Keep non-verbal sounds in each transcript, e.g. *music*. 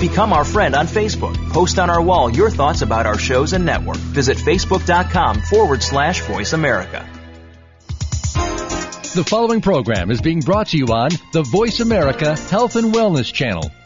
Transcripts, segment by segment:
Become our friend on Facebook. Post on our wall your thoughts about our shows and network. Visit facebook.com forward slash voice America. The following program is being brought to you on the Voice America Health and Wellness Channel.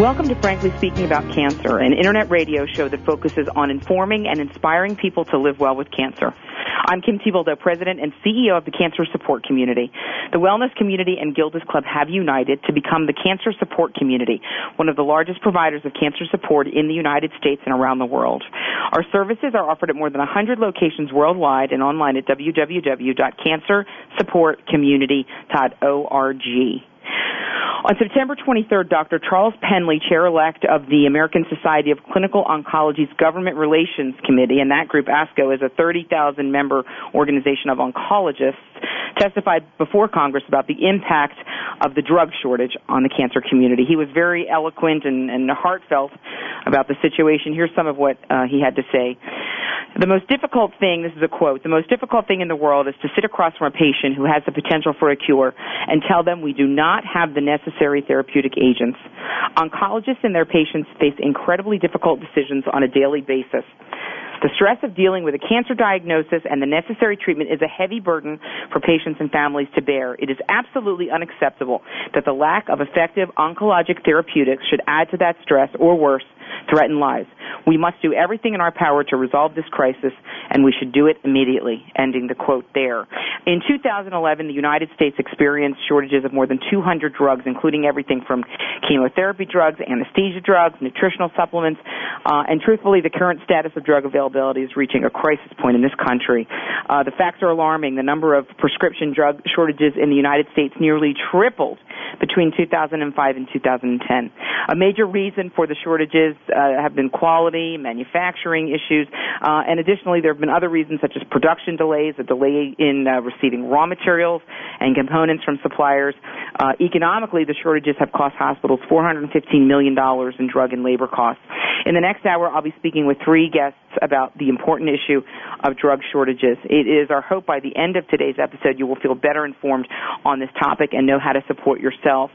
Welcome to Frankly Speaking About Cancer, an internet radio show that focuses on informing and inspiring people to live well with cancer. I'm Kim Thiboldeaux, President and CEO of the Cancer Support Community. The Wellness Community and Gilda's Club have united to become the Cancer Support Community, one of the largest providers of cancer support in the United States and around the world. Our services are offered at more than 100 locations worldwide and online at www.cancersupportcommunity.org. On September 23rd, Dr. Charles Penley, chair-elect of the American Society of Clinical Oncology's Government Relations Committee, and that group, ASCO, is a 30,000-member organization of oncologists, testified before Congress about the impact of the drug shortage on the cancer community. He was very eloquent and, and heartfelt about the situation. Here's some of what uh, he had to say. The most difficult thing, this is a quote, the most difficult thing in the world is to sit across from a patient who has the potential for a cure and tell them we do not have the necessary therapeutic agents. Oncologists and their patients face incredibly difficult decisions on a daily basis. The stress of dealing with a cancer diagnosis and the necessary treatment is a heavy burden for patients and families to bear. It is absolutely unacceptable that the lack of effective oncologic therapeutics should add to that stress or worse, threaten lives. We must do everything in our power to resolve this crisis, and we should do it immediately. Ending the quote there. In 2011, the United States experienced shortages of more than 200 drugs, including everything from chemotherapy drugs, anesthesia drugs, nutritional supplements, uh, and truthfully, the current status of drug availability is reaching a crisis point in this country. Uh, the facts are alarming. The number of prescription drug shortages in the United States nearly tripled between 2005 and 2010. A major reason for the shortages uh, have been quality, manufacturing issues, uh, and additionally there have been other reasons such as production delays, a delay in uh, receiving raw materials and components from suppliers. Uh, economically, the shortages have cost hospitals $415 million in drug and labor costs. In the next hour, I'll be speaking with three guests about the important issue of drug shortages. It is our hope by the end of today's episode you will feel better informed on this topic and know how to support yourself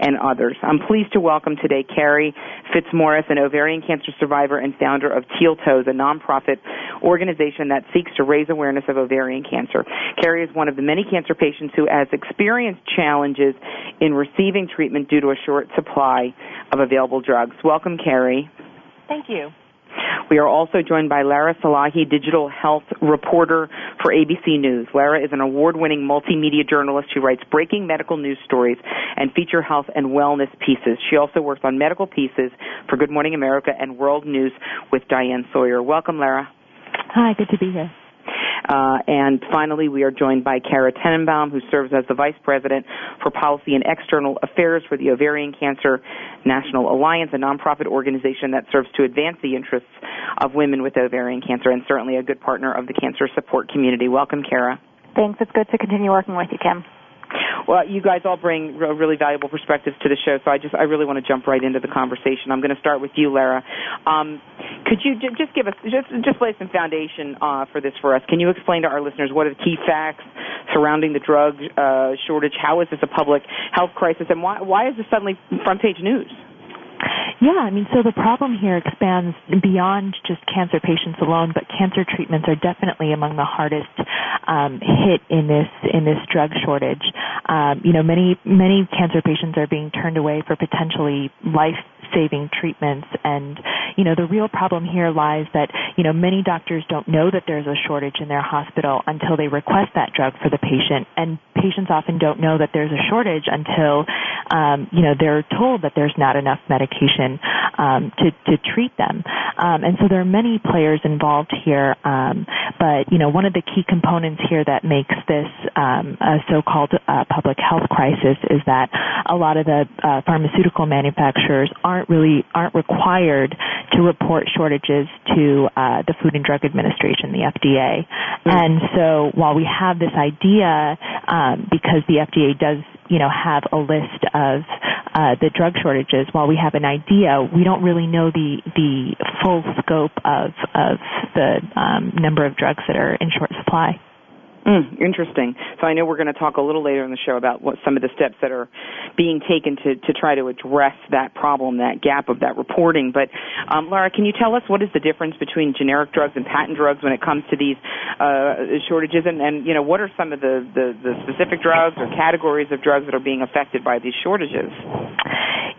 and others. I'm pleased to welcome today Carrie Fitzmaurice, an ovarian cancer survivor and founder of Teal Toes, a nonprofit organization that seeks to raise awareness of ovarian cancer. Carrie is one of the many cancer patients who has experienced challenges in receiving treatment due to a short supply of available drugs. Welcome, Carrie. Thank you. We are also joined by Lara Salahi, digital health reporter for ABC News. Lara is an award-winning multimedia journalist who writes breaking medical news stories and feature health and wellness pieces. She also works on medical pieces for Good Morning America and World News with Diane Sawyer. Welcome, Lara. Hi, good to be here. Uh, and finally, we are joined by Kara Tenenbaum, who serves as the Vice President for Policy and External Affairs for the Ovarian Cancer National Alliance, a nonprofit organization that serves to advance the interests of women with ovarian cancer and certainly a good partner of the cancer support community. Welcome, Kara. Thanks. It's good to continue working with you, Kim. Well, you guys all bring really valuable perspectives to the show, so I just I really want to jump right into the conversation. I'm going to start with you, Lara. Um, could you j- just give us just just lay some foundation uh, for this for us? Can you explain to our listeners what are the key facts surrounding the drug uh, shortage? How is this a public health crisis, and why why is this suddenly front page news? Yeah, I mean, so the problem here expands beyond just cancer patients alone, but cancer treatments are definitely among the hardest um, hit in this in this drug shortage. Um, you know, many many cancer patients are being turned away for potentially life saving treatments and you know, the real problem here lies that, you know, many doctors don't know that there's a shortage in their hospital until they request that drug for the patient. And patients often don't know that there's a shortage until, um, you know, they're told that there's not enough medication um, to, to treat them. Um, and so there are many players involved here. Um, but, you know, one of the key components here that makes this um, a so-called uh, public health crisis is that a lot of the uh, pharmaceutical manufacturers aren't really aren't required to report shortages to uh, the Food and Drug Administration, the FDA. Mm-hmm. And so while we have this idea, um, because the FDA does you know have a list of uh, the drug shortages. While we have an idea, we don't really know the the full scope of of the um, number of drugs that are in short supply. Mm, interesting. So I know we're going to talk a little later in the show about what some of the steps that are being taken to, to try to address that problem, that gap of that reporting. But um, Laura, can you tell us what is the difference between generic drugs and patent drugs when it comes to these uh, shortages? And, and you know, what are some of the, the, the specific drugs or categories of drugs that are being affected by these shortages?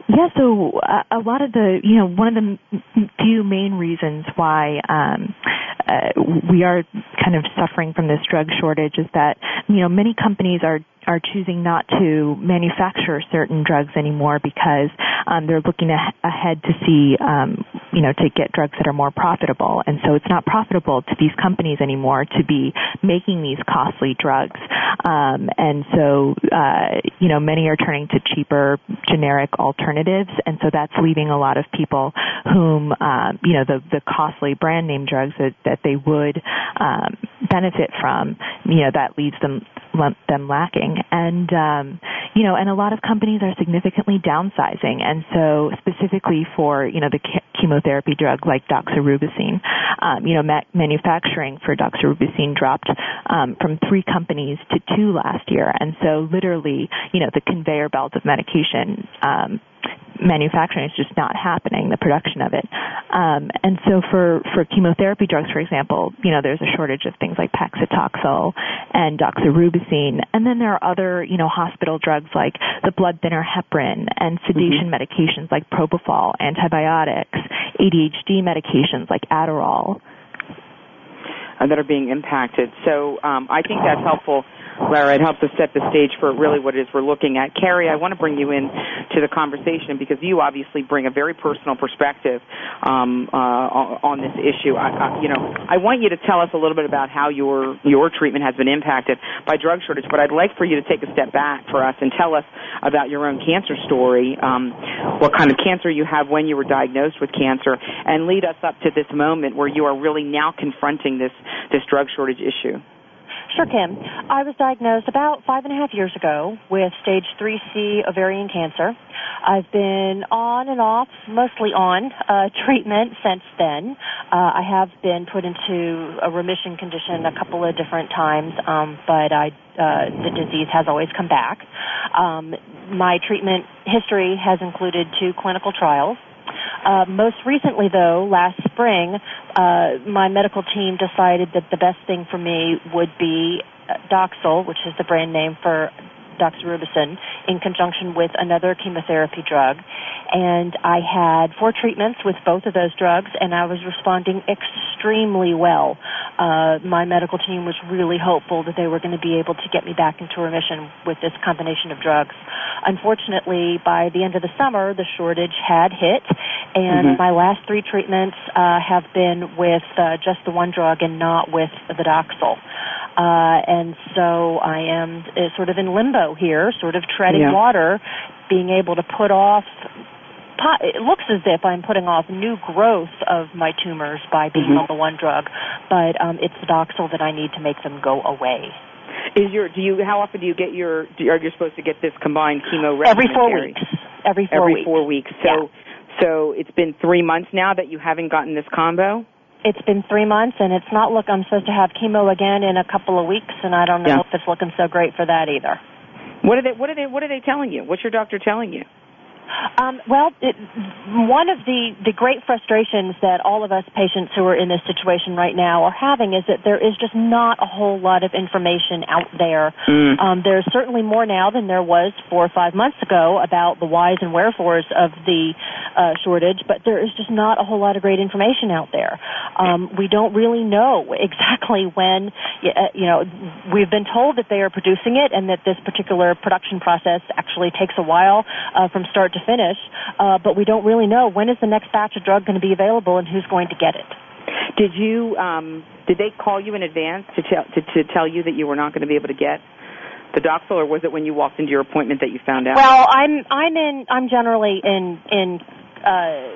Yeah, so uh, a lot of the, you know, one of the few main reasons why um, uh, we are kind of suffering from this drug shortage is that, you know, many companies are are choosing not to manufacture certain drugs anymore because um, they're looking ahead to see, um, you know, to get drugs that are more profitable. And so it's not profitable to these companies anymore to be making these costly drugs. Um, and so, uh, you know, many are turning to cheaper generic alternatives. And so that's leaving a lot of people whom, um, you know, the, the costly brand name drugs that, that they would um, benefit from, you know, that leaves them them lacking. And, um, you know, and a lot of companies are significantly downsizing. And so specifically for, you know, the chemotherapy drug like doxorubicin, um, you know, ma- manufacturing for doxorubicin dropped um, from three companies to two last year. And so literally, you know, the conveyor belt of medication um, manufacturing is just not happening, the production of it. Um, and so for, for chemotherapy drugs, for example, you know, there's a shortage of things like paclitaxel and doxorubicin. And then there are other, you know, hospital drugs like the blood thinner heparin and sedation mm-hmm. medications like propofol, antibiotics, ADHD medications like Adderall. That are being impacted. So um, I think that's helpful Lara, it helps us set the stage for really what it is we're looking at. Carrie, I want to bring you in to the conversation because you obviously bring a very personal perspective um, uh, on this issue. I, I, you know, I want you to tell us a little bit about how your your treatment has been impacted by drug shortage, but I'd like for you to take a step back for us and tell us about your own cancer story, um, what kind of cancer you have, when you were diagnosed with cancer, and lead us up to this moment where you are really now confronting this this drug shortage issue. Sure, Kim. I was diagnosed about five and a half years ago with stage 3C ovarian cancer. I've been on and off, mostly on, uh, treatment since then. Uh, I have been put into a remission condition a couple of different times, um, but I, uh, the disease has always come back. Um, my treatment history has included two clinical trials uh, most recently, though, last spring, uh, my medical team decided that the best thing for me would be uh, Doxil, which is the brand name for doxorubicin in conjunction with another chemotherapy drug. And I had four treatments with both of those drugs, and I was responding extremely well. Uh, my medical team was really hopeful that they were going to be able to get me back into remission with this combination of drugs. Unfortunately, by the end of the summer, the shortage had hit, and mm-hmm. my last three treatments uh, have been with uh, just the one drug and not with the Doxil. Uh, and so I am uh, sort of in limbo here, sort of treading yeah. water, being able to put off it looks as if I'm putting off new growth of my tumors by being mm-hmm. on the one drug, but um, it's the Doxil that I need to make them go away. Is your do you how often do you get your do, are you supposed to get this combined chemo every four weeks? Every four every weeks. four weeks. So yeah. so it's been three months now that you haven't gotten this combo. It's been three months, and it's not look. I'm supposed to have chemo again in a couple of weeks, and I don't know yeah. if it's looking so great for that either. What are they? What are they? What are they telling you? What's your doctor telling you? Um, well, it, one of the, the great frustrations that all of us patients who are in this situation right now are having is that there is just not a whole lot of information out there. Mm. Um, there's certainly more now than there was four or five months ago about the whys and wherefores of the uh, shortage, but there is just not a whole lot of great information out there. Um, we don't really know exactly when, uh, you know, we've been told that they are producing it and that this particular production process actually takes a while uh, from start to finish, uh, but we don't really know when is the next batch of drug going to be available and who's going to get it. Did you um, did they call you in advance to tell to, to tell you that you were not going to be able to get the Doxil, or was it when you walked into your appointment that you found out? Well, I'm I'm in I'm generally in in uh,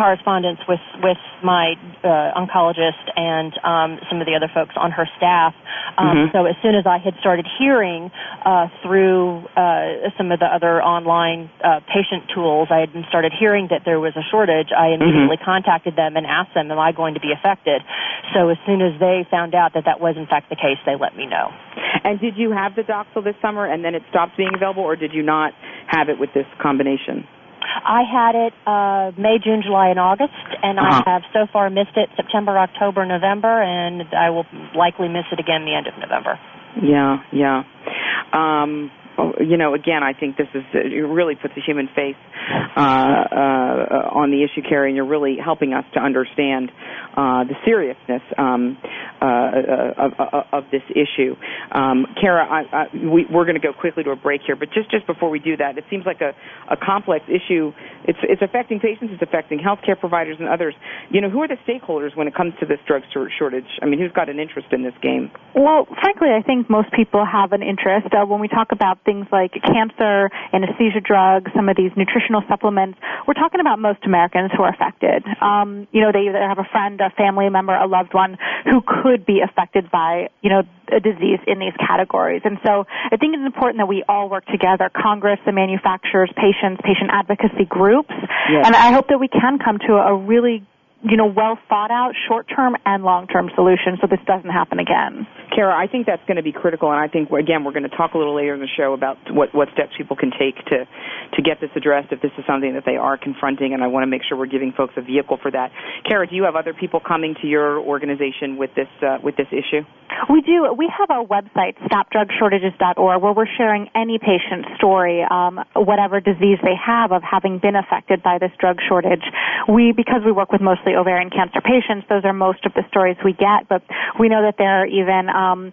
correspondence with with my uh, oncologist and um, some of the other folks on her staff. Um, mm-hmm. So as soon as I had started hearing uh, through uh, some of the other online uh, patient tools, I had started hearing that there was a shortage. I immediately mm-hmm. contacted them and asked them, "Am I going to be affected?" So as soon as they found out that that was in fact the case, they let me know. And did you have the Doxil this summer, and then it stopped being available, or did you not have it with this combination? I had it uh, May, June, July, and August, and uh-huh. I have so far missed it September, October, November, and I will likely miss it again the end of November. Yeah, yeah. Um, you know, again, I think this is it really puts a human face uh, uh, on the issue, Carrie, and you're really helping us to understand uh, the seriousness um, uh, uh of, uh, of, this issue. Um, Kara, I, I, we, are going to go quickly to a break here, but just just before we do that, it seems like a, a complex issue. It's it's affecting patients, it's affecting healthcare providers and others. You know, who are the stakeholders when it comes to this drug shortage? I mean, who's got an interest in this game? Well, frankly, I think most people have an interest. when we talk about things like cancer, anesthesia drugs, some of these nutritional supplements, we're talking about most Americans who are affected. Um, you know, they either have a friend, a family member, a loved one who could be affected by, you know, a disease in these categories. And so I think it's important that we all work together, Congress, the manufacturers, patients, patient advocacy groups. Yes. And I hope that we can come to a really you know, well thought out short-term and long-term solutions so this doesn't happen again. Kara, I think that's going to be critical, and I think again we're going to talk a little later in the show about what what steps people can take to to get this addressed if this is something that they are confronting, and I want to make sure we're giving folks a vehicle for that. Kara, do you have other people coming to your organization with this uh, with this issue? We do. We have our website, stopdrugshortages.org, where we're sharing any patient story, um, whatever disease they have of having been affected by this drug shortage. We, because we work with mostly ovarian cancer patients, those are most of the stories we get, but we know that there are even um,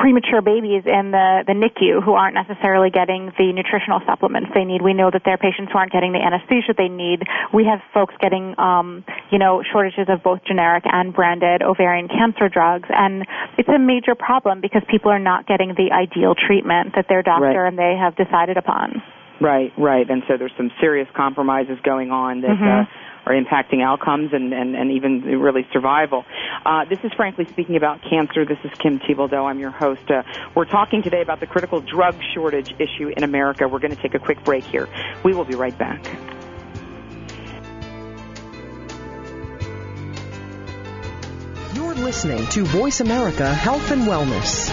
premature babies in the, the NICU who aren't necessarily getting the nutritional supplements they need. We know that there are patients who aren't getting the anesthesia they need. We have folks getting, um, you know, shortages of both generic and branded ovarian cancer drugs, and it's a major problem because people are not getting the ideal treatment that their doctor right. and they have decided upon. Right, right, and so there's some serious compromises going on that. Mm-hmm. Uh, are impacting outcomes and, and, and even really survival. Uh, this is frankly speaking about cancer. This is Kim Thiboldeaux. I'm your host. Uh, we're talking today about the critical drug shortage issue in America. We're going to take a quick break here. We will be right back. Listening to Voice America Health and Wellness.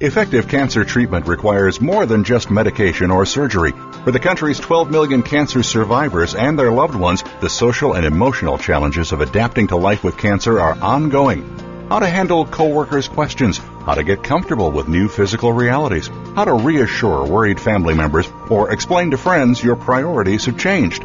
Effective cancer treatment requires more than just medication or surgery. For the country's 12 million cancer survivors and their loved ones, the social and emotional challenges of adapting to life with cancer are ongoing. How to handle coworkers' questions, how to get comfortable with new physical realities, how to reassure worried family members, or explain to friends your priorities have changed.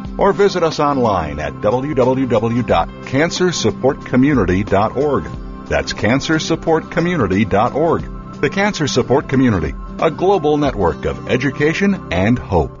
or visit us online at www.cancersupportcommunity.org. That's cancersupportcommunity.org. The Cancer Support Community, a global network of education and hope.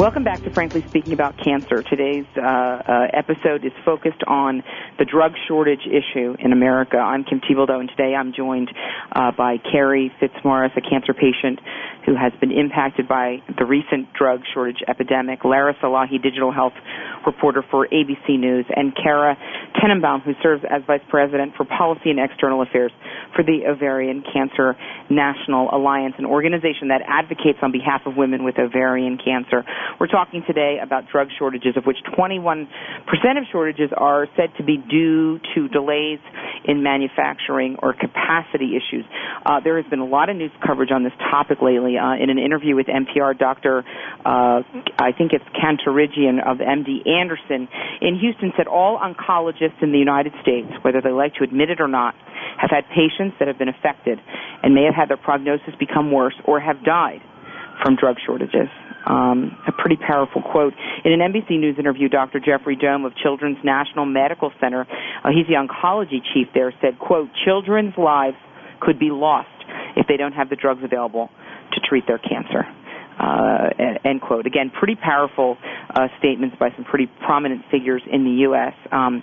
Welcome back to Frankly Speaking About Cancer. Today's uh, uh, episode is focused on the drug shortage issue in America. I'm Kim Thiboldeaux, and today I'm joined uh, by Carrie Fitzmaurice, a cancer patient who has been impacted by the recent drug shortage epidemic, Lara Salahi, digital health reporter for ABC News, and Kara Tenenbaum, who serves as Vice President for Policy and External Affairs for the Ovarian Cancer National Alliance, an organization that advocates on behalf of women with ovarian cancer. We're talking today about drug shortages, of which 21% of shortages are said to be due to delays in manufacturing or capacity issues. Uh, there has been a lot of news coverage on this topic lately. Uh, in an interview with NPR, Dr. Uh, I think it's Kantarjian of MD Anderson in Houston said all oncologists in the United States, whether they like to admit it or not, have had patients that have been affected and may have had their prognosis become worse or have died from drug shortages. Um, a pretty powerful quote. In an NBC News interview, Dr. Jeffrey Dome of Children's National Medical Center, uh, he's the oncology chief there, said, quote, children's lives could be lost if they don't have the drugs available to treat their cancer. Uh, end quote. Again, pretty powerful uh, statements by some pretty prominent figures in the U.S. Um,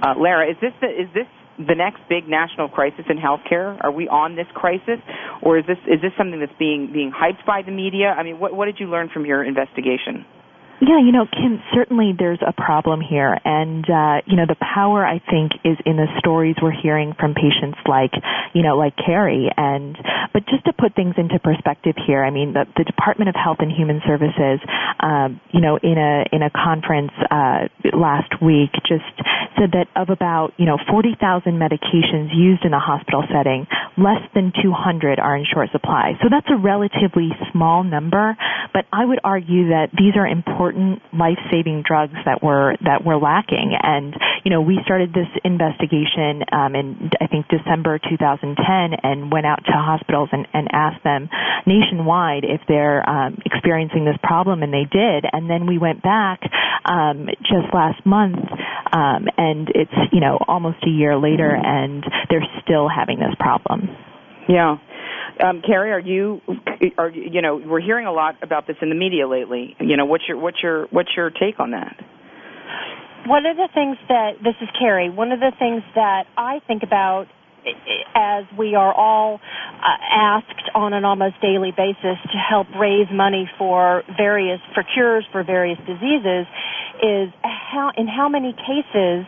uh, Lara, is this the, is this the next big national crisis in healthcare? Are we on this crisis, or is this is this something that's being being hyped by the media? I mean, what what did you learn from your investigation? Yeah, you know, Kim, certainly there's a problem here. And, uh, you know, the power, I think, is in the stories we're hearing from patients like, you know, like Carrie. And, but just to put things into perspective here, I mean, the, the Department of Health and Human Services, um, you know, in a, in a conference, uh, last week just said that of about, you know, 40,000 medications used in a hospital setting, less than 200 are in short supply. So that's a relatively small number, but I would argue that these are important important life-saving drugs that were that were lacking. And you know, we started this investigation um, in I think December 2010, and went out to hospitals and, and asked them nationwide if they're um, experiencing this problem, and they did. And then we went back um, just last month, um, and it's you know almost a year later, and they're still having this problem. Yeah. Um, Carrie, are you are you know we're hearing a lot about this in the media lately. You know, what's your what's your what's your take on that? One of the things that this is Carrie. One of the things that I think about as we are all uh, asked on an almost daily basis to help raise money for various for cures for various diseases is how in how many cases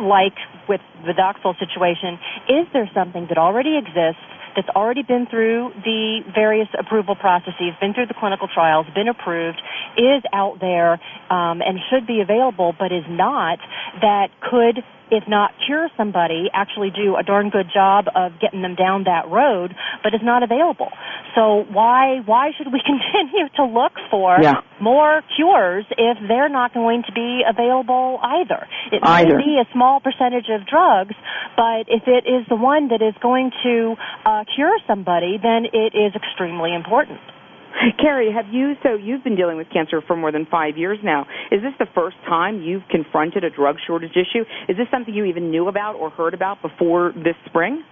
like with the Doxil situation is there something that already exists that's already been through the various approval processes, been through the clinical trials, been approved, is out there um, and should be available, but is not, that could if not cure somebody, actually do a darn good job of getting them down that road, but is not available. So why why should we *laughs* continue to look for yeah. more cures if they're not going to be available either? It either. may be a small percentage of drugs, but if it is the one that is going to uh, cure somebody, then it is extremely important. Carrie, have you so you've been dealing with cancer for more than five years now? Is this the first time you've confronted a drug shortage issue? Is this something you even knew about or heard about before this spring?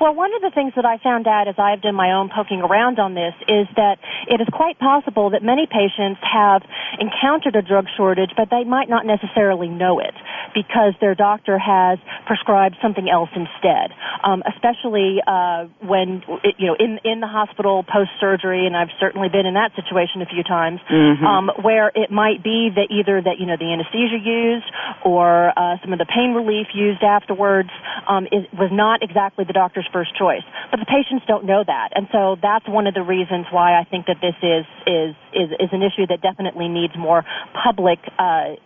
Well, one of the things that I found out as I've done my own poking around on this is that it is quite possible that many patients have encountered a drug shortage, but they might not necessarily know it because their doctor has prescribed something else instead. Um, especially uh, when you know in in the hospital post surgery, and I've certainly been in that situation a few times, mm-hmm. um, where it might be that either that you know the anesthesia used or uh, some of the pain relief used afterwards um, is, was not exactly the doctor's first choice. But the patients don't know that, and so that's one of the reasons why I think that this is is is, is an issue that definitely needs more public uh,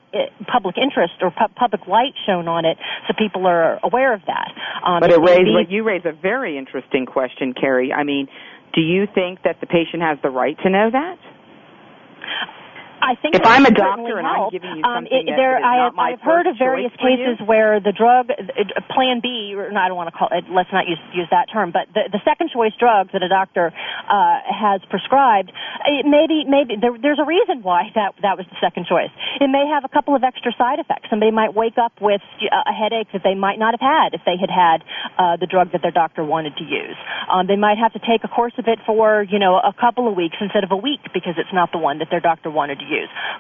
public interest or pu- public light shown on it, so people are aware of that. Um, but it raised, but you raise a very interesting question, Carrie. I mean, do you think that the patient has the right to know that? I think if I'm a doctor and I'm giving you um, something um, it, there, that I have, I've heard of various cases where the drug uh, Plan B, or no, I don't want to call it. Let's not use use that term, but the, the second choice drug that a doctor uh, has prescribed, it maybe maybe there, there's a reason why that that was the second choice. It may have a couple of extra side effects. Somebody might wake up with a headache that they might not have had if they had had uh, the drug that their doctor wanted to use. Um, they might have to take a course of it for you know a couple of weeks instead of a week because it's not the one that their doctor wanted to use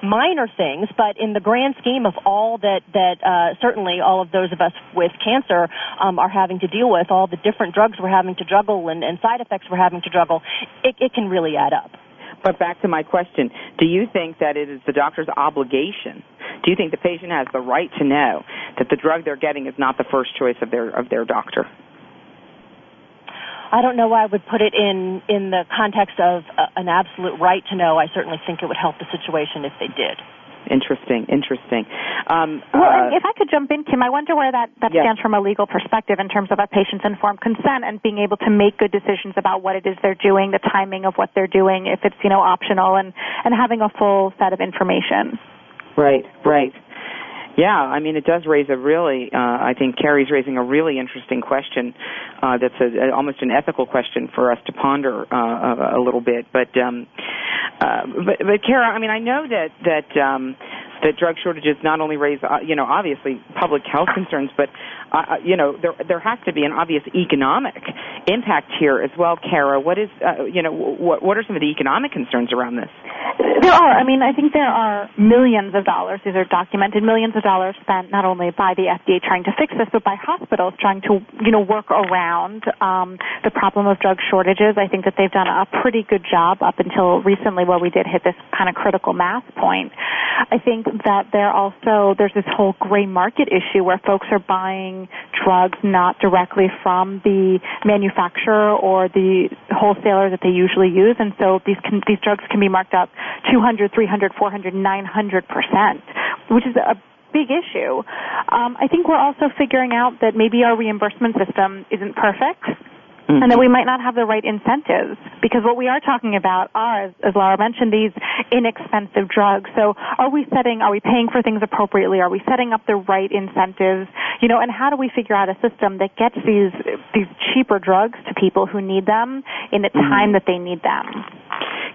Minor things, but in the grand scheme of all that that uh, certainly all of those of us with cancer um, are having to deal with, all the different drugs we're having to juggle and, and side effects we're having to juggle, it, it can really add up. But back to my question, do you think that it is the doctor's obligation? Do you think the patient has the right to know that the drug they're getting is not the first choice of their of their doctor? I don't know why I would put it in in the context of uh, an absolute right to know. I certainly think it would help the situation if they did. Interesting, interesting. Um, well, uh, if I could jump in, Kim, I wonder where that, that yes. stands from a legal perspective in terms of a patient's informed consent and being able to make good decisions about what it is they're doing, the timing of what they're doing, if it's you know optional, and and having a full set of information. Right, right. Yeah, I mean, it does raise a really, uh, I think Carrie's raising a really interesting question uh, that's a, a, almost an ethical question for us to ponder uh, a, a little bit. But, um, uh, but, but Kara, I mean, I know that that um, that drug shortages not only raise, uh, you know, obviously public health concerns, but uh, uh, you know, there there has to be an obvious economic impact here as well. Kara, what is, uh, you know, what what are some of the economic concerns around this? There are. I mean, I think there are millions of dollars. These are documented millions of dollars spent not only by the FDA trying to fix this, but by hospitals trying to, you know, work around um, the problem of drug shortages. I think that they've done a pretty good job up until recently, where we did hit this kind of critical mass point. I think that there also there's this whole gray market issue where folks are buying drugs not directly from the manufacturer or the wholesaler that they usually use, and so these can, these drugs can be marked up 200, 300, 400, 900 percent, which is a big issue. Um, I think we're also figuring out that maybe our reimbursement system isn't perfect Mm-hmm. and that we might not have the right incentives because what we are talking about are, as, Laura mentioned, these inexpensive drugs. So are we setting, are we paying for things appropriately? Are we setting up the right incentives? You know, and how do we figure out a system that gets these, these cheaper drugs to people who need them in the mm-hmm. time that they need them?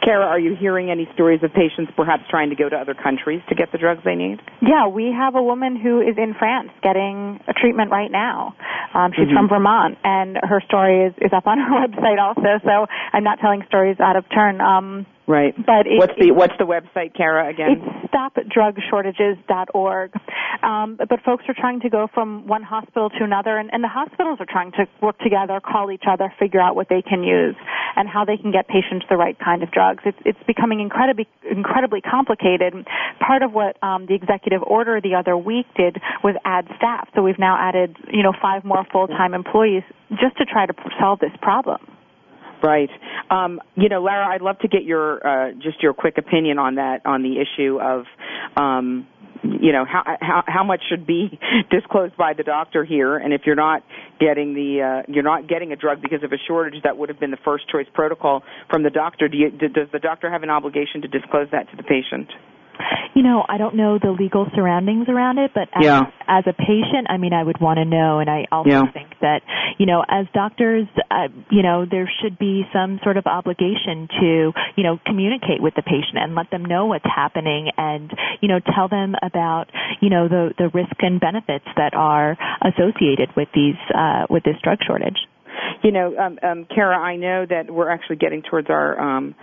Kara, are you hearing any stories of patients perhaps trying to go to other countries to get the drugs they need? Yeah, we have a woman who is in France getting a treatment right now. Um, she's mm-hmm. from Vermont, and her story is, is up on her *laughs* website also. So I'm not telling stories out of turn. Um, Right. But it, what's the what's the website, Kara? Again, it's stopdrugshortages.org. Um, but folks are trying to go from one hospital to another, and, and the hospitals are trying to work together, call each other, figure out what they can use and how they can get patients the right kind of drugs. It's it's becoming incredibly incredibly complicated. Part of what um, the executive order the other week did was add staff. So we've now added you know five more full time employees just to try to solve this problem. Right. Um, you know, Lara, I'd love to get your uh, just your quick opinion on that on the issue of um, you know how how how much should be *laughs* disclosed by the doctor here? And if you're not getting the uh, you're not getting a drug because of a shortage that would have been the first choice protocol from the doctor. Do you, does the doctor have an obligation to disclose that to the patient you know, I don't know the legal surroundings around it, but as, yeah. as a patient, I mean, I would want to know, and I also yeah. think that, you know, as doctors, uh, you know, there should be some sort of obligation to, you know, communicate with the patient and let them know what's happening, and you know, tell them about, you know, the the risk and benefits that are associated with these uh, with this drug shortage. You know, um, um, Kara, I know that we're actually getting towards our um,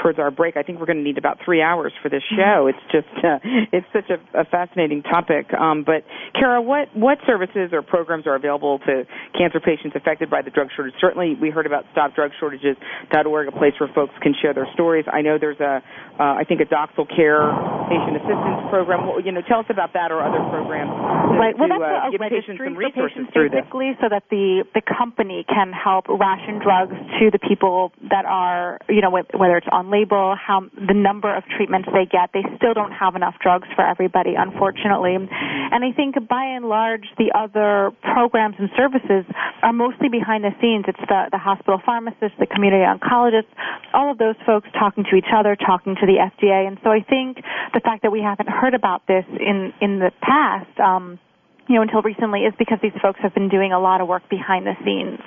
towards our break. I think we're going to need about three hours for this show. It's just uh, it's such a, a fascinating topic. Um, but Kara, what what services or programs are available to cancer patients affected by the drug shortage? Certainly, we heard about StopDrugShortages.org, a place where folks can share their stories. I know there's a uh, I think a Doxil Care patient assistance program. You know, tell us about that or other programs. To, right. Well, to, that's uh, a give registry patients some for resources patients through this. basically, so that the the company can help ration drugs to the people that are you know whether it's on label, how the number of treatments they get. They still don't have enough drugs for everybody, unfortunately. And I think by and large, the other programs and services are mostly behind the scenes. It's the the hospital pharmacists, the community oncologists, all of those folks talking to each other, talking to the FDA. And so I think the fact that we haven't heard about this in in the past. Um, you know, until recently is because these folks have been doing a lot of work behind the scenes.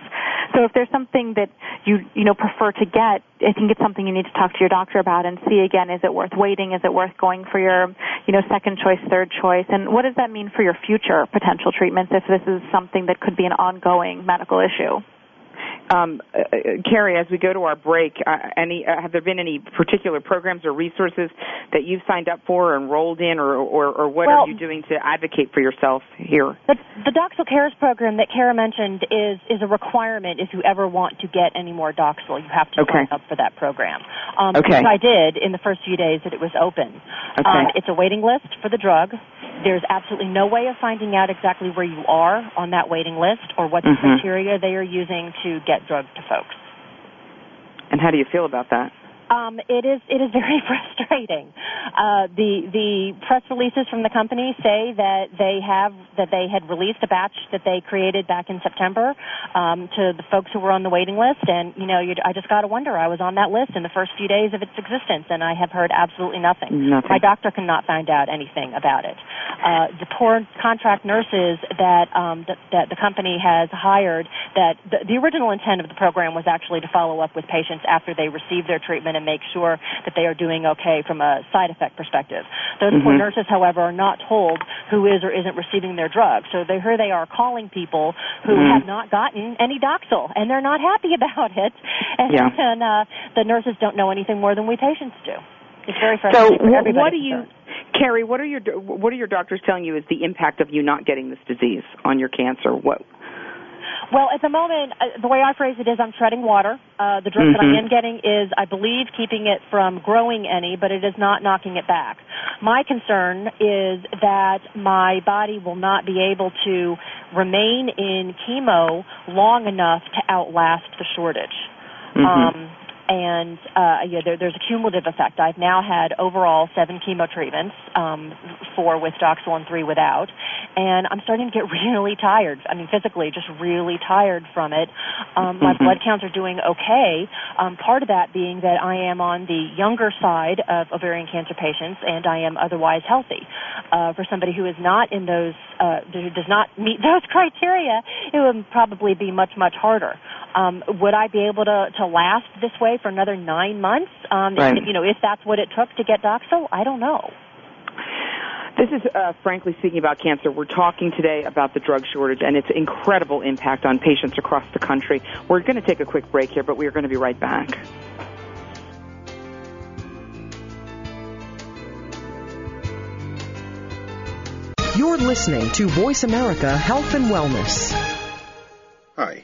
So if there's something that you, you know, prefer to get, I think it's something you need to talk to your doctor about and see again, is it worth waiting? Is it worth going for your, you know, second choice, third choice? And what does that mean for your future potential treatments if this is something that could be an ongoing medical issue? Um, uh, uh, Carrie, as we go to our break, uh, any uh, have there been any particular programs or resources that you've signed up for or enrolled in, or or, or what Well- are you doing to advocate for yourself here? The, the Doxil Cares program that Kara mentioned is is a requirement if you ever want to get any more Doxil. You have to Okay. sign up for that program. Um, Okay. Which I did in the first few days that it was open. Okay. Um, it's a waiting list for the drug. There's absolutely no way of finding out exactly where you are on that waiting list or what the Mhm. criteria they are using to get drugs to folks. And how do you feel about that? Um, it is it is very *laughs* frustrating. Uh, the the press releases from the company say that they have that they had released a batch that they created back in September um, to the folks who were on the waiting list, and you know you, I just got to wonder. I was on that list in the first few days of its existence, and I have heard absolutely nothing. Nothing. My doctor cannot find out anything about it. Uh, the poor contract nurses that um, that, that the company has hired. That the, the original intent of the program was actually to follow up with patients after they receive their treatment and make sure that they are doing okay from a side effect perspective. Those poor Mhm. nurses, however, are not told who is or isn't receiving their drug. So they here they are calling people who Mhm. have not gotten any Doxil, and they're not happy *laughs* about it. And, Yeah. and uh, the nurses don't know anything more than we patients do. It's very So, frustrating for wh- everybody what do you. Carrie? What are your what are your doctors telling you is the impact of you not getting this disease on your cancer? What? Well, at the moment, uh, the way I phrase it is I'm treading water. Uh, the drug that I Mhm. am getting is, I believe, keeping it from growing any, but it is not knocking it back. My concern is that my body will not be able to remain in chemo long enough to outlast the shortage. Mhm. Um, and uh, yeah, there, there's a cumulative effect. I've now had overall seven chemo treatments, um, four with Doxil and three without, and I'm starting to get *laughs* really tired. I mean, physically, just really tired from it. Um, my Mhm. blood counts are doing okay. Um, part of that being that I am on the younger side of ovarian cancer patients, and I am otherwise healthy. Uh, for somebody who is not in those, uh, who does not meet *laughs* those criteria, it would probably be much, much harder. Um, would I be able to, to last this way for another nine months? Um, Right. You know, if that's what it took to get Doxil, I don't know. This is uh, frankly speaking about cancer. We're talking today about the drug shortage and its incredible impact on patients across the country. We're going to take a quick break here, but we are going to be right back. You're listening to Voice America Health and Wellness. Hi,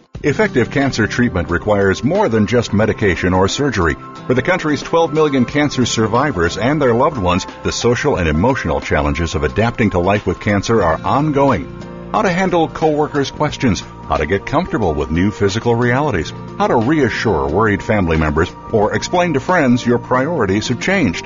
Effective cancer treatment requires more than just medication or surgery. For the country's 12 million cancer survivors and their loved ones, the social and emotional challenges of adapting to life with cancer are ongoing. How to handle coworkers' questions, how to get comfortable with new physical realities, how to reassure worried family members, or explain to friends your priorities have changed.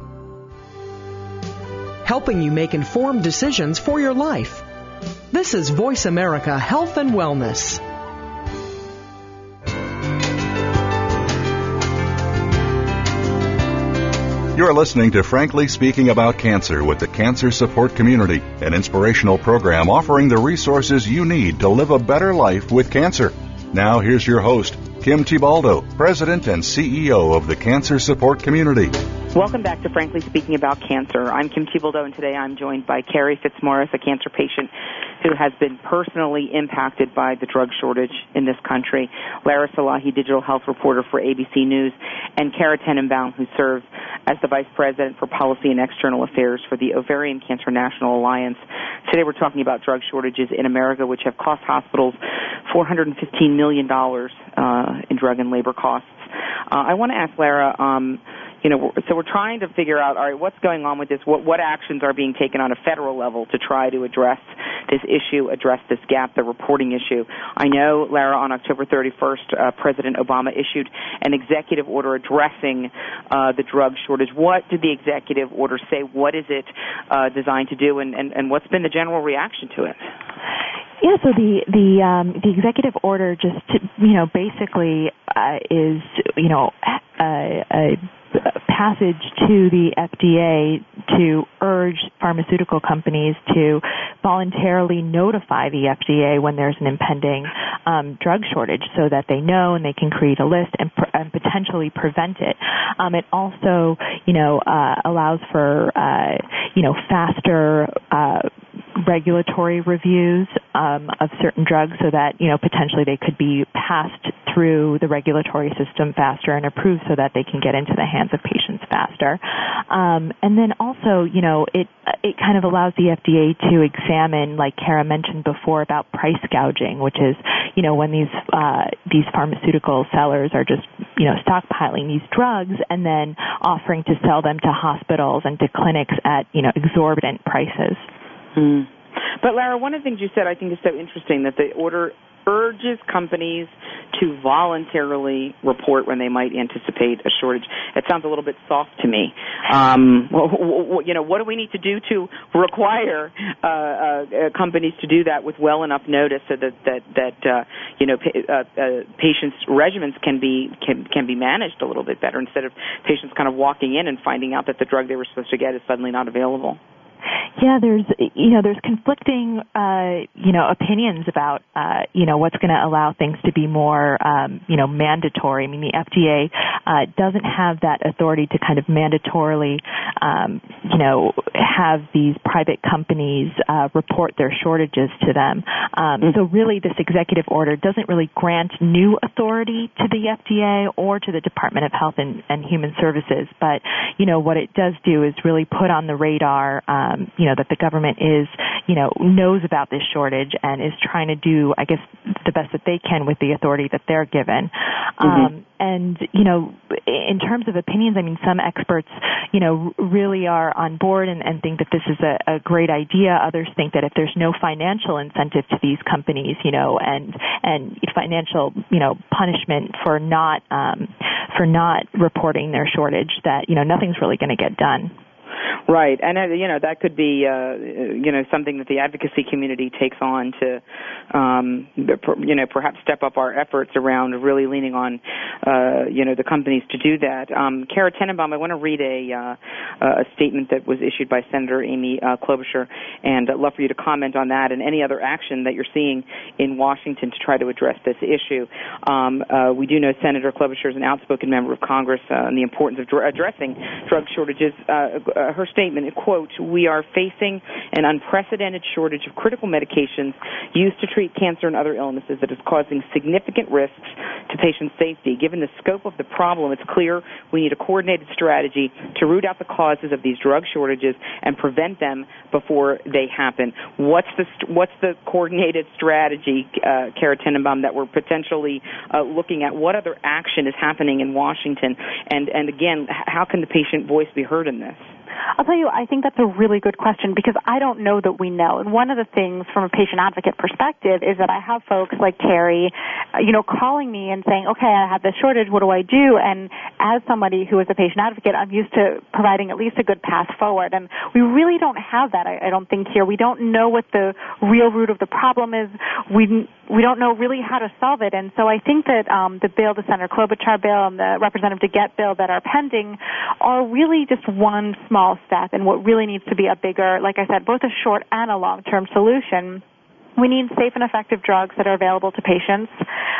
Helping you make informed decisions for your life. This is Voice America Health and Wellness. You're listening to Frankly Speaking About Cancer with the Cancer Support Community, an inspirational program offering the resources you need to live a better life with cancer. Now, here's your host, Kim Thiboldeaux, President and CEO of the Cancer Support Community. Welcome back to Frankly Speaking About Cancer. I'm Kim Thiboldeaux, and today I'm joined by Carrie Fitzmaurice, a cancer patient who has been personally impacted by the drug shortage in this country, Lara Salahi, digital health reporter for ABC News, and Kara Tenenbaum, who serves as the Vice President for Policy and External Affairs for the Ovarian Cancer National Alliance. Today we're talking about drug shortages in America, which have cost hospitals $415 million uh, in drug and labor costs. Uh, I want to ask Lara, um, you know, so we're trying to figure out, all right, what's going on with this? What, what actions are being taken on a federal level to try to address this issue, address this gap, the reporting issue? I know, Lara, on October 31st, uh, President Obama issued an executive order addressing uh, the drug shortage. What did the executive order say? What is it uh, designed to do, and, and, and what's been the general reaction to it? Yeah, so the the um, the executive order just to, you know basically uh, is you know a, a passage to the FDA to urge pharmaceutical companies to voluntarily notify the FDA when there's an impending um, drug shortage so that they know and they can create a list and, pr- and potentially prevent it. Um, it also, you know, uh, allows for, uh, you know, faster uh, regulatory reviews um, of certain drugs so that you know potentially they could be passed through the regulatory system faster and approved so that they can get into the hands of patients faster. Um, and then also, you know, it it kind of allows the FDA to examine, like Kara mentioned before, about price gouging, which is you know when these uh, these pharmaceutical sellers are just you know stockpiling these drugs and then offering to sell them to hospitals and to clinics at you know exorbitant prices. Mm. But Lara, one of the things you said I think is so interesting that the order urges companies to voluntarily report when they might anticipate a shortage. It sounds a little bit soft to me. Um, *laughs* you know, what do we need to do to require uh, uh, companies to do that with well enough notice so that that that uh, you know pa- uh, uh, patients' regimens can be can can be managed a little bit better instead of patients kind of walking in and finding out that the drug they were supposed to get is suddenly not available. Yeah, there's you know there's conflicting uh, you know opinions about uh, you know what's going to allow things to be more um, you know mandatory. I mean the FDA uh, doesn't have that authority to kind of mandatorily um, you know have these private companies uh, report their shortages to them. Um, mm-hmm. So really, this executive order doesn't really grant new authority to the FDA or to the Department of Health and, and Human Services, but you know what it does do is really put on the radar. Um, you know, that the government is, you know, knows about this shortage and is trying to do, I guess, the best that they can with the authority that they're given. Mm-hmm. Um, and, you know, in terms of opinions, I mean, some experts, you know, really are on board and, and think that this is a, a great idea. Others think that if there's no financial incentive to these companies, you know, and, and financial, you know, punishment for not, um, for not reporting their shortage, that, you know, nothing's really going to get done. Right, and uh, you know that could be uh, you know something that the advocacy community takes on to um, you know perhaps step up our efforts around really leaning on uh, you know the companies to do that. Um, Kara Tenenbaum, I want to read a uh, a statement that was issued by Senator Amy uh, Klobuchar, and I'd love for you to comment on that and any other action that you're seeing in Washington to try to address this issue. Um, uh, we do know Senator Klobuchar is an outspoken member of Congress uh, on the importance of dr- addressing drug shortages. Uh, her statement, quote, we are facing an unprecedented shortage of critical medications used to treat cancer and other illnesses that is causing significant risks to patient safety. Given the scope of the problem, it's clear we need a coordinated strategy to root out the causes of these drug shortages and prevent them before they happen. What's the what's the coordinated strategy, uh, Kara Tenenbaum, that we're potentially uh, looking at? What other action is happening in Washington? And and again, how can the patient voice be heard in this? I'll tell you, I think that's a really good question because I don't know that we know. And one of the things from a patient advocate perspective is that I have folks like Terry, uh, you know, calling me and saying, okay, I have this shortage, what do I do? And as somebody who is a patient advocate, I'm used to providing at least a good path forward. And we really don't have that, I, I don't think, here. We don't know what the real root of the problem is. We, we don't know really how to solve it. And so I think that um, the bill, the Senator Klobuchar bill and the Representative DeGette bill that are pending are really just one small small step and what really needs to be a bigger, like I said, both a short and a long-term solution we need safe and effective drugs that are available to patients,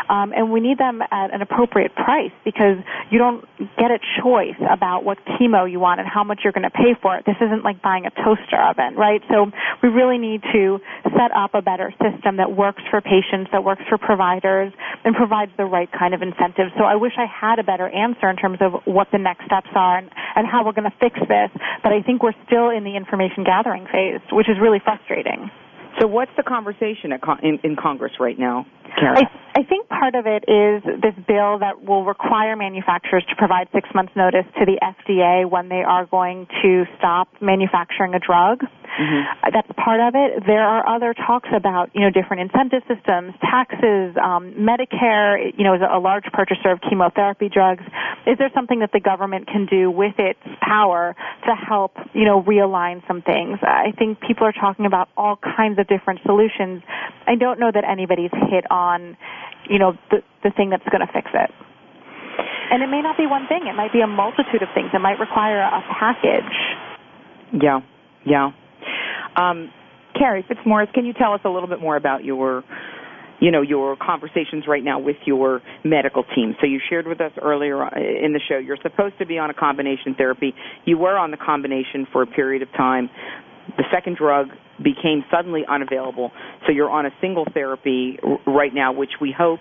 um, and we need them at an appropriate price because you don't get a choice about what chemo you want and how much you're going to pay for it. This isn't like buying a toaster oven, right? So we really need to set up a better system that works for patients, that works for providers, and provides the right kind of incentives. So I wish I had a better answer in terms of what the next steps are and, and how we're going to fix this, but I think we're still in the information gathering phase, which is really frustrating. So what's the conversation con- in, in, Congress right now? I, I think part of it is this bill that will require manufacturers to provide six months notice to the FDA when they are going to stop manufacturing a drug. Mm-hmm. That's part of it. There are other talks about, you know, different incentive systems, taxes, um, Medicare, you know, is a large purchaser of chemotherapy drugs. Is there something that the government can do with its power to help, you know, realign some things? I think people are talking about all kinds of different solutions. I don't know that anybody's hit on, you know, the, the thing that's going to fix it. And it may not be one thing. It might be a multitude of things. It might require a package. Yeah, yeah. Um, Carrie Fitzmaurice, can you tell us a little bit more about your you know your conversations right now with your medical team. So you shared with us earlier in the show you're supposed to be on a combination therapy. You were on the combination for a period of time. The second drug became suddenly unavailable, so you're on a single therapy right now, which we hope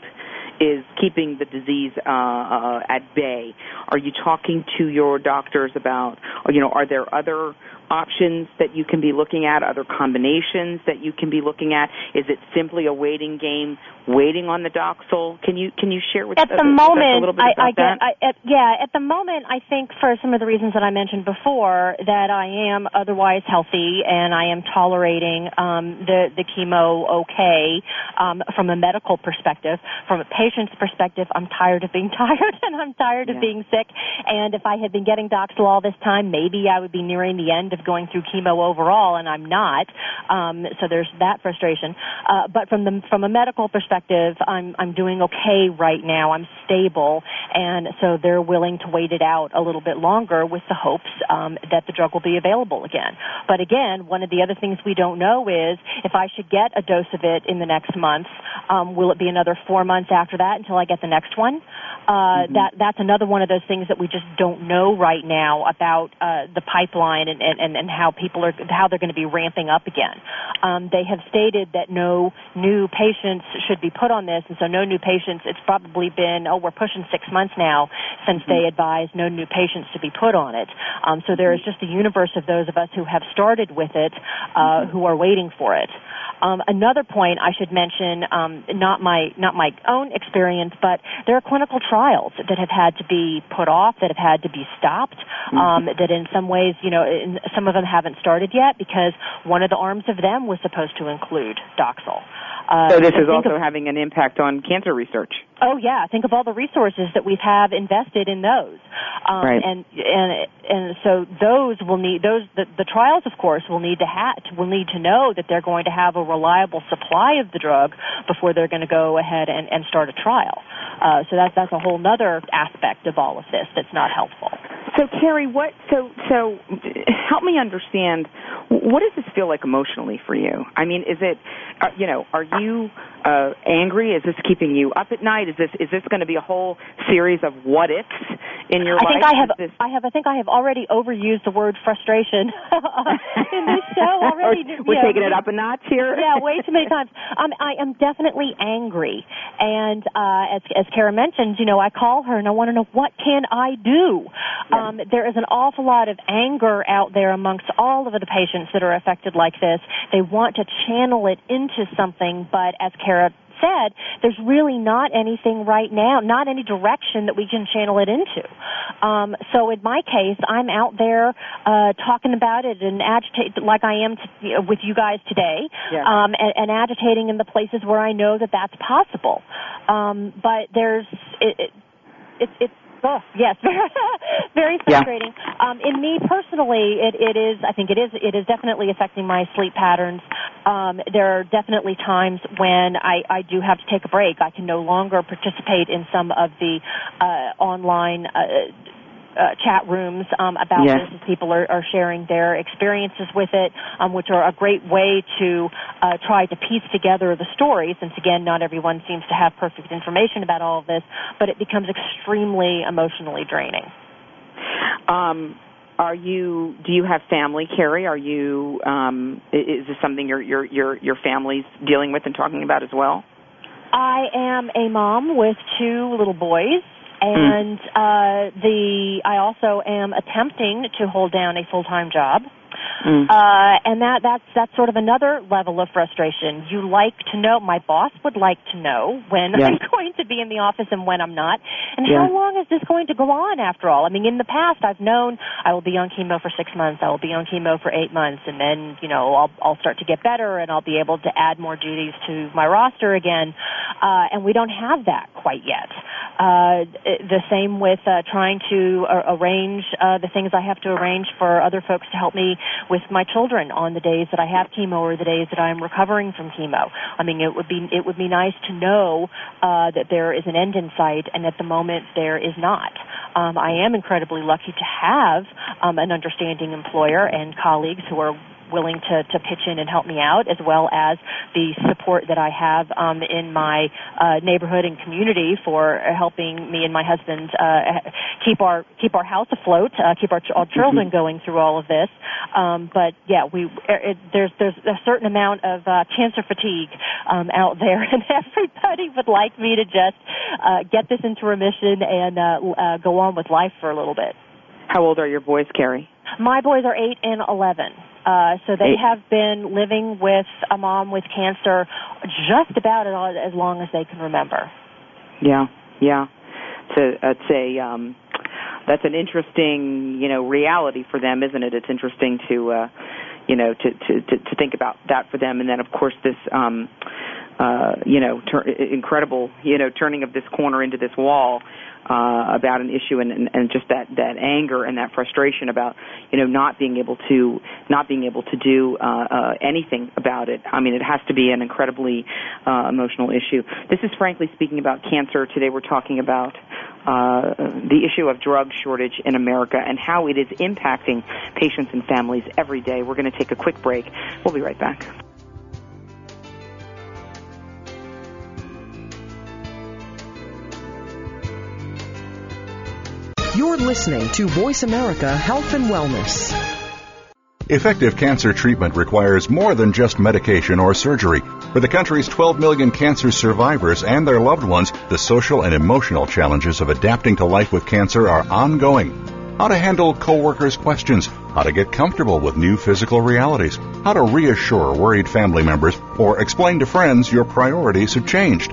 is keeping the disease uh, uh, at bay. Are you talking to your doctors about, you know, are there other options that you can be looking at, other combinations that you can be looking at? Is it simply a waiting game, waiting on the Doxil? Can you can you share with, at the uh, moment, a little bit I, about I get, I, at, yeah, at the moment, I think for some of the reasons that I mentioned before, that I am otherwise healthy and I am tolerating um, the the chemo okay um, from a medical perspective. From a patient's perspective, I'm tired of being *laughs* tired and I'm tired yeah. of being sick. And if I had been getting Doxil all this time, maybe I would be nearing the end of going through chemo overall, and I'm not. Um, so there's that frustration. Uh, but from the from a medical perspective, I'm I'm doing okay right now. I'm stable, and so they're willing to wait it out a little bit longer with the hopes um, that the drug will be available again. But again, one of the other things we don't know is if I should get a dose of it in the next month, um, will it be another four months after that until I get the next one? Uh, mm-hmm. That that's another one of those things that we just don't know right now about uh, the pipeline and, and, and, and how people are how they're going to be ramping up again. Um, they have stated that no new patients should be put on this, and so no new patients. It's probably been oh we're pushing six months now since mm-hmm. they advised no new patients to be put on it. Um, so there is just a universe of those of us who have started with it uh, mm-hmm. who are waiting for it. Um, another point I should mention, um, not my not my own experience, but there are clinical trials that have had to be put off, that have had to be stopped, mm-hmm. um, that in some ways, you know, in, some of them haven't started yet because one of the arms of them was supposed to include Doxil. Uh, so this is also of, having an impact on cancer research. Oh yeah, think of all the resources that we have invested in those, um, right. and and and so those will need those the, the trials, of course, will need to have will need to know that they're going to have a reliable supply of the drug before they're going to go ahead and, and start a trial. Uh, so that's that's a whole other aspect of all of this that's not helpful. So Carrie, what so so help me understand what does this feel like emotionally for you? I mean, is it uh, you know, are you uh, angry? Is this keeping you up at night? Is this is this going to be a whole series of what ifs in your I life? think I have. This... I have. I think I have already overused the word frustration *laughs* in this show *laughs* already. We're yeah. taking it up a notch here. yeah, way *laughs* too many times. Um, I am definitely angry, and uh, as as Kara mentioned, you know, I call her and I want to know what can I do. Yeah. Um, there is an awful lot of anger out there amongst all of the patients that are affected like this. They want to channel it into something, but as Kara said, there's really not anything right now, not any direction that we can channel it into. Um, so in my case, I'm out there uh, talking about it and agitate like I am to, you know, with you guys today, Yeah. um, and, and agitating in the places where I know that that's possible. Um, but there's it, it, it, it's Oh, yes, *laughs* very Yeah. frustrating. Um, in me personally, it, it is. I think it is. It is definitely affecting my sleep patterns. Um, there are definitely times when I, I do have to take a break. I can no longer participate in some of the uh, online. Uh, uh, chat rooms um, about Yes. this people are, are sharing their experiences with it, um, which are a great way to uh, try to piece together the story. Since again, not everyone seems to have perfect information about all of this, but it becomes extremely emotionally draining. Um, are you? Do you have family, Carrie? Are you? Um, is this something your your your your family's dealing with and talking about as well? I am a mom with two little boys. And uh, the I also am attempting to hold down a full time job. Mm. Uh, and that that's that's sort of another level of frustration. You like to know. My boss would like to know when Yeah. I'm *laughs* going to be in the office and when I'm not. And Yeah. how long is this going to go on? After all, I mean, in the past, I've known I will be on chemo for six months. I will be on chemo for eight months, and then you know I'll I'll start to get better, and I'll be able to add more duties to my roster again. Uh, and we don't have that quite yet. Uh, the same with uh, trying to uh, arrange uh, the things I have to arrange for other folks to help me with my children on the days that I have chemo or the days that I'm recovering from chemo. I mean, it would be it would be nice to know uh, that there is an end in sight, and at the moment there is not. Um, I am incredibly lucky to have um, an understanding employer and colleagues who are willing to, to pitch in and help me out, as well as the support that I have um, in my uh, neighborhood and community for helping me and my husband uh, keep our keep our house afloat, uh, keep our, our children going through all of this. Um, but yeah, we it, there's there's a certain amount of uh, cancer fatigue um, out there, *laughs* and everybody would like me to just uh, get this into remission and uh, uh, go on with life for a little bit. How old are your boys, Carrie? My boys are eight and eleven. Uh, so they have been living with a mom with cancer just about as as long as they can remember. Yeah, yeah. So it's a um, that's an interesting, you know, reality for them, isn't it? It's interesting to, uh, you know, to, to to to think about that for them, and then of course this, um, uh, you know, tur- incredible, you know, turning of this corner into this wall. Uh, about an issue and, and, and just that, that anger and that frustration about you know not being able to not being able to do uh, uh, anything about it. I mean, it has to be an incredibly uh, emotional issue. This is frankly speaking about cancer. Today we're talking about uh, the issue of drug shortage in America and how it is impacting patients and families every day. We're going to take a quick break. We'll be right back. You're listening to Voice America Health and Wellness. Effective cancer treatment requires more than just medication or surgery. For the country's 12 million cancer survivors and their loved ones, the social and emotional challenges of adapting to life with cancer are ongoing. How to handle coworkers' questions, how to get comfortable with new physical realities, how to reassure worried family members, or explain to friends your priorities have changed.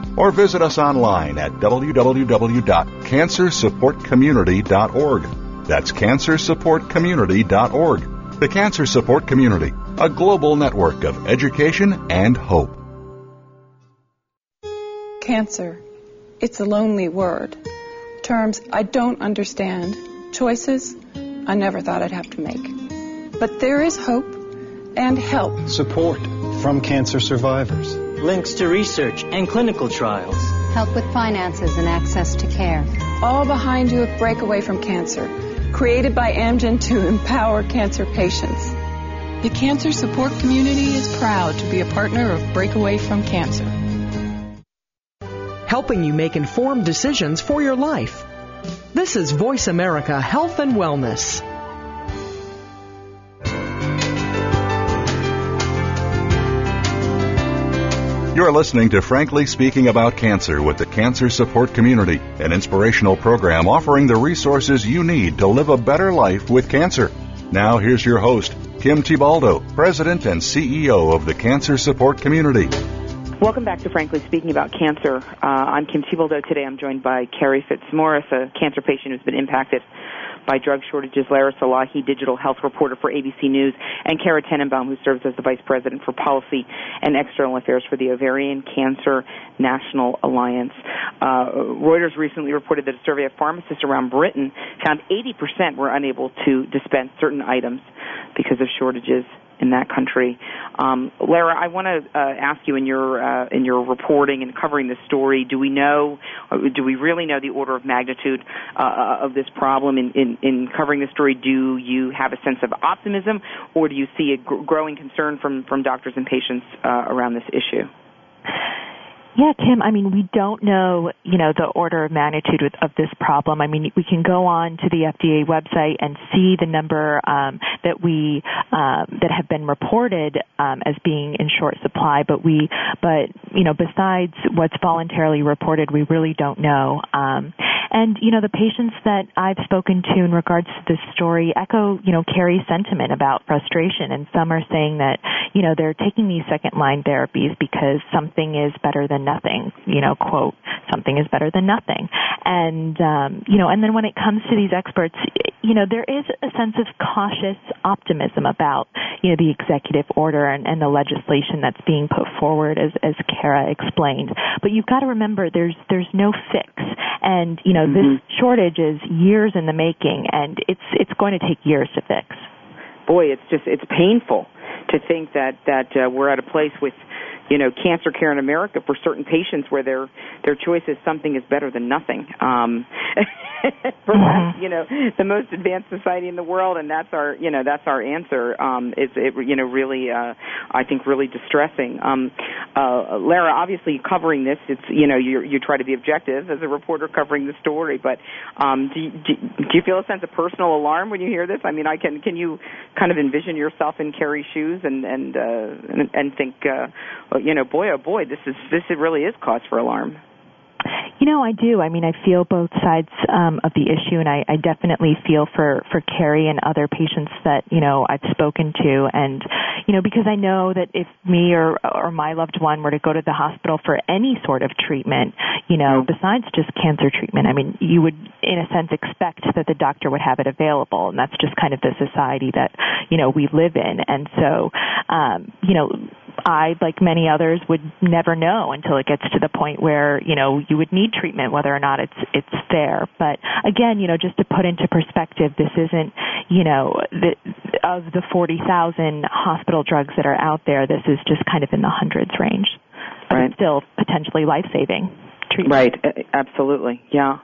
or visit us online at www.cancersupportcommunity.org. That's cancersupportcommunity.org. The Cancer Support Community, a global network of education and hope. Cancer. It's a lonely word. Terms I don't understand. Choices I never thought I'd have to make. But there is hope and help. Support from cancer survivors. Links to research and clinical trials. Help with finances and access to care. All behind you at Breakaway from Cancer, created by Amgen to empower cancer patients. The cancer support community is proud to be a partner of Breakaway from Cancer. Helping you make informed decisions for your life. This is Voice America Health and Wellness. You're listening to Frankly Speaking About Cancer with the Cancer Support Community, an inspirational program offering the resources you need to live a better life with cancer. Now, here's your host, Kim Thiboldeaux, President and CEO of the Cancer Support Community. Welcome back to Frankly Speaking About Cancer. Uh, I'm Kim Thiboldeaux. Today I'm joined by Carrie Fitzmaurice, a cancer patient who's been impacted by drug shortages, Lara Salahi, digital health reporter for ABC News, and Kara Tenenbaum, who serves as the Vice President for Policy and External Affairs for the Ovarian Cancer National Alliance. Uh, Reuters recently reported that a survey of pharmacists around Britain found 80% were unable to dispense certain items because of shortages in that country. Um, Lara, I want to uh, ask you in your uh, in your reporting and covering this story. Do we know? Uh, do we really know the order of magnitude uh, uh, of this problem? In, in, in covering the story, do you have a sense of optimism, or do you see a gr- growing concern from from doctors and patients uh, around this issue? Yeah, Kim, I mean, we don't know, you know, the order of magnitude of this problem. I mean, we can go on to the FDA website and see the number um, that we um, that have been reported um, as being in short supply, but we, but you know, besides what's voluntarily reported, we really don't know. Um, and you know, the patients that I've spoken to in regards to this story echo, you know, Carrie's sentiment about frustration, and some are saying that, you know, they're taking these second line therapies because something is better than nothing, you know, quote, something is better than nothing. And, um, you know, and then when it comes to these experts, you know, there is a sense of cautious optimism about, you know, the executive order and, and the legislation that's being put forward as, as Kara explained. But you've got to remember there's, there's no fix. And, you know, mm-hmm. this shortage is years in the making and it's, it's going to take years to fix. Boy, it's just, it's painful to think that, that uh, we're at a place with, you know cancer care in America for certain patients where their their choice is something is better than nothing. Um, *laughs* *laughs* perhaps you know the most advanced society in the world, and that's our you know that's our answer. Um, is it you know really uh, I think really distressing. Um, uh, Lara, obviously covering this, it's you know you you try to be objective as a reporter covering the story, but um, do, you, do do you feel a sense of personal alarm when you hear this? I mean, I can can you kind of envision yourself in Carrie's shoes and and uh, and, and think uh, you know, boy, oh boy, this is this really is cause for alarm. You know, I do. I mean, I feel both sides um, of the issue, and I, I definitely feel for for Carrie and other patients that you know I've spoken to, and you know, because I know that if me or or my loved one were to go to the hospital for any sort of treatment, you know, besides just cancer treatment, I mean, you would, in a sense, expect that the doctor would have it available, and that's just kind of the society that you know we live in, and so, um, you know I, like many others, would never know until it gets to the point where you know you would need treatment, whether or not it's it's there. But again, you know, just to put into perspective, this isn't you know the, of the forty thousand hospital drugs that are out there. This is just kind of in the hundreds range. Right. still potentially life saving. Right, absolutely, yeah.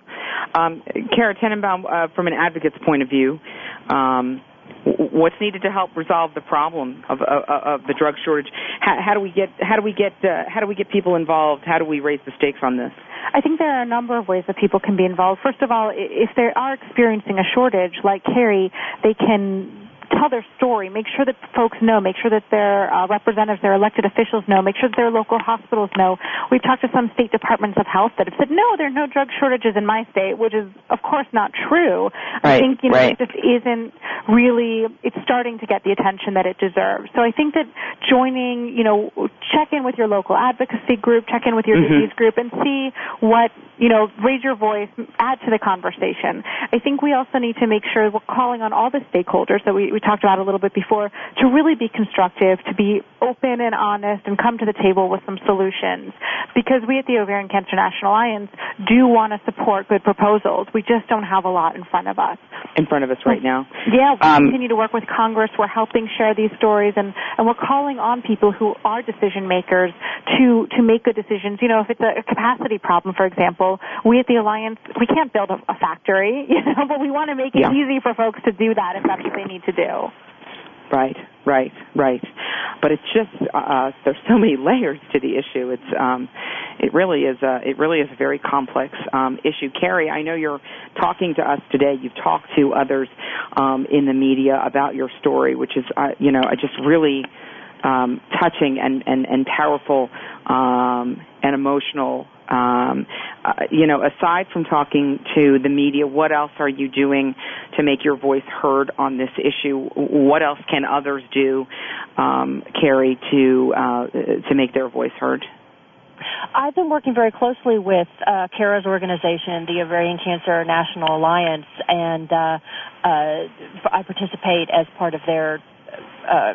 Um, Kara Tenenbaum, uh, from an advocate's point of view, um, what's needed to help resolve the problem of, of, of the drug shortage? How, how, do we get how do we get uh, how do we get people involved? How do we raise the stakes on this? I think there are a number of ways that people can be involved. First of all, if they are experiencing a shortage, like Carrie, they can tell their story, make sure that folks know, make sure that their uh, representatives, their elected officials know, make sure that their local hospitals know. We've talked to some state departments of health that have said, no, there are no drug shortages in my state, which is, of course, not true. Right, I think, you know, right. it just isn't really, it's starting to get the attention that it deserves. So I think that joining, you know, check in with your local advocacy group, check in with your mm-hmm. disease group, and see what, you know, raise your voice, add to the conversation. I think we also need to make sure we're calling on all the stakeholders. So we, we talked about a little bit before, to really be constructive, to be open and honest, and come to the table with some solutions. Because we at the Ovarian Cancer National Alliance do want to support good proposals. We just don't have a lot in front of us. In front of us right now. Yeah, we Um, continue to work with Congress. We're helping share these stories, and, and we're calling on people who are decision makers to to make good decisions. You know, if it's a, a capacity problem, for example, we at the Alliance we can't build a, a factory, *laughs* you know, but we want to make it Yeah. easy for folks to do that if that's what they need to do. Right, right, right. But it's just uh, there's so many *laughs* layers to the issue. It's um, it really is a it really is a very complex um, issue. Carrie, I know you're talking to us today. You've talked to others um, in the media about your story, which is uh, you know just really um, touching and and and powerful um, and emotional. Um, uh, you know, aside from talking to the media, what else are you doing to make your voice heard on this issue? What else can others do, um, Carrie, to uh, to make their voice heard? I've been working very closely with uh, Kara's organization, the Ovarian Cancer National Alliance, and uh, uh, I participate as part of their uh,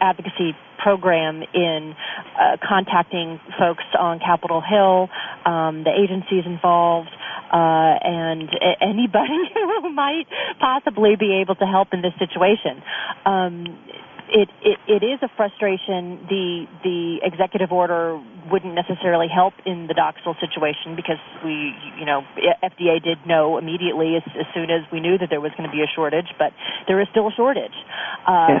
advocacy program in uh, contacting folks on Capitol Hill, um, the agencies involved, uh, and a- anybody *laughs* who might possibly be able to help in this situation. Um, it, it it is a frustration. The the executive order wouldn't necessarily help in the Doxil situation because we, you know, FDA did know immediately as, as soon as we knew that there was going to be a shortage, but there is still a shortage. Uh,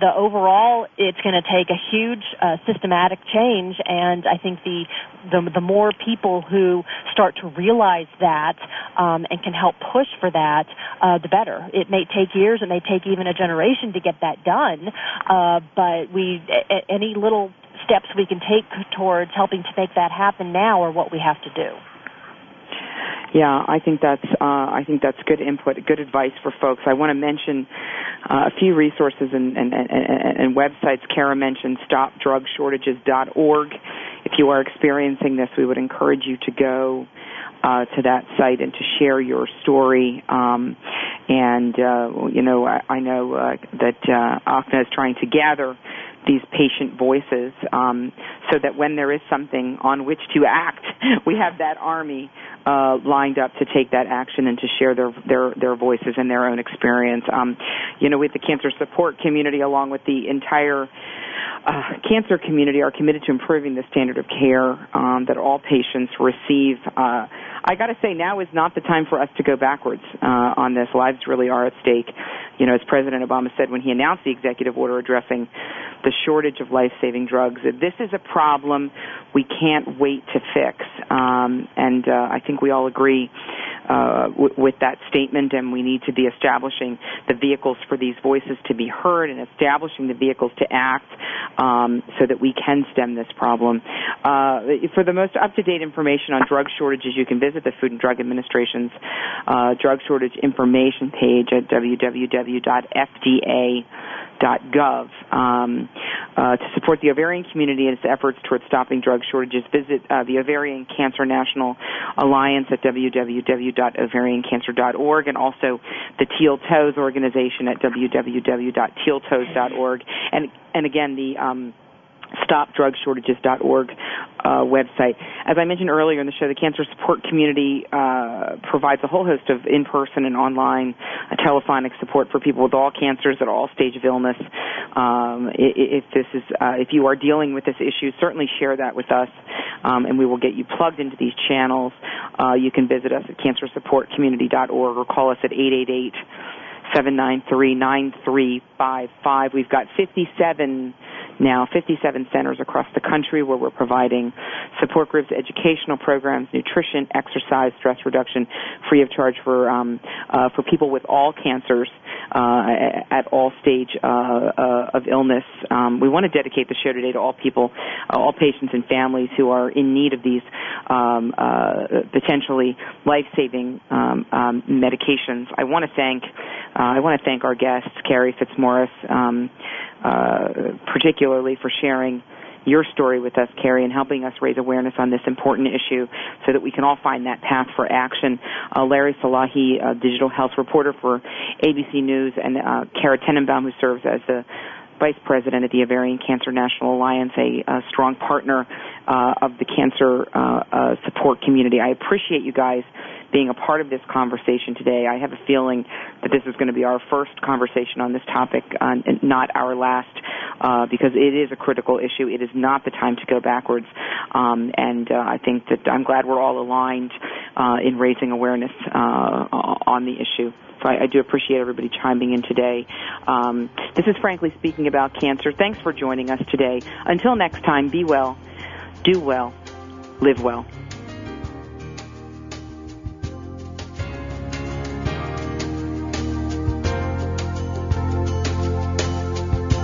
The overall, it's going to take a huge uh, systematic change, and I think the the the more people who start to realize that um, and can help push for that, uh, the better. It may take years, it may take even a generation to get that done, uh, but we a- any little steps we can take towards helping to make that happen now are what we have to do. Yeah, I think that's uh, I think that's good input, good advice for folks. I want to mention uh, a few resources and, and, and, and, and websites. Kara mentioned StopDrugShortages.org. If you are experiencing this, we would encourage you to go uh, to that site and to share your story. Um, and uh, you know, I, I know uh, that uh, ACNA is trying to gather these patient voices um, so that when there is something on which to act, *laughs* we have that army uh, lined up to take that action and to share their their their voices and their own experience. Um, you know, with the cancer support community, along with the entire uh, cancer community, are committed to improving the standard of care um, that all patients receive. Uh, I got to say, now is not the time for us to go backwards uh, on this. Lives really are at stake. You know, as President Obama said when he announced the executive order addressing the shortage of life-saving drugs, this is a problem we can't wait to fix. Um, and uh, I think we all agree uh, w- with that statement, and we need to be establishing the vehicles for these voices to be heard and establishing the vehicles to act um, so that we can stem this problem. Uh, for the most up-to-date information on drug shortages, you can visit the Food and Drug Administration's uh, drug shortage information page at www.fda.gov. Um, uh, to support the ovarian community in its efforts towards stopping drug shortages, visit uh, the Ovarian Cancer National Alliance at www.ovariancancer.org and also the Teal Toes organization at www.tealtoes.org. And, and again, the um, stopdrugshortages.org uh, website. As I mentioned earlier in the show, the cancer support community uh, provides a whole host of in-person and online uh, telephonic support for people with all cancers at all stage of illness. Um, if this is, uh, if you are dealing with this issue, certainly share that with us, um, and we will get you plugged into these channels. Uh, you can visit us at cancersupportcommunity.org or call us at 888 793 9355. We've got 57 now 57 centers across the country where we're providing support groups, educational programs, nutrition, exercise, stress reduction, free of charge for um, uh, for people with all cancers uh, at all stage uh, uh, of illness. Um, we want to dedicate the show today to all people, uh, all patients and families who are in need of these um, uh, potentially life-saving um, um, medications. I want to thank I want to thank our guest Carrie Fitzmaurice. Um, uh, particularly for sharing your story with us, Carrie, and helping us raise awareness on this important issue so that we can all find that path for action. Uh, Lara Salahi, digital health reporter for ABC News, and uh, Kara Tenenbaum, who serves as the Vice President at the Ovarian Cancer National Alliance, a, a strong partner uh, of the cancer uh, uh, support community. I appreciate you guys being a part of this conversation today. I have a feeling that this is going to be our first conversation on this topic, uh, not our last, uh, because it is a critical issue. It is not the time to go backwards, um, and uh, I think that I'm glad we're all aligned uh, in raising awareness uh, on the issue. So I, I, do appreciate everybody chiming in today. Um, this is frankly speaking about cancer. Thanks for joining us today. Until next time, be well, do well, live well.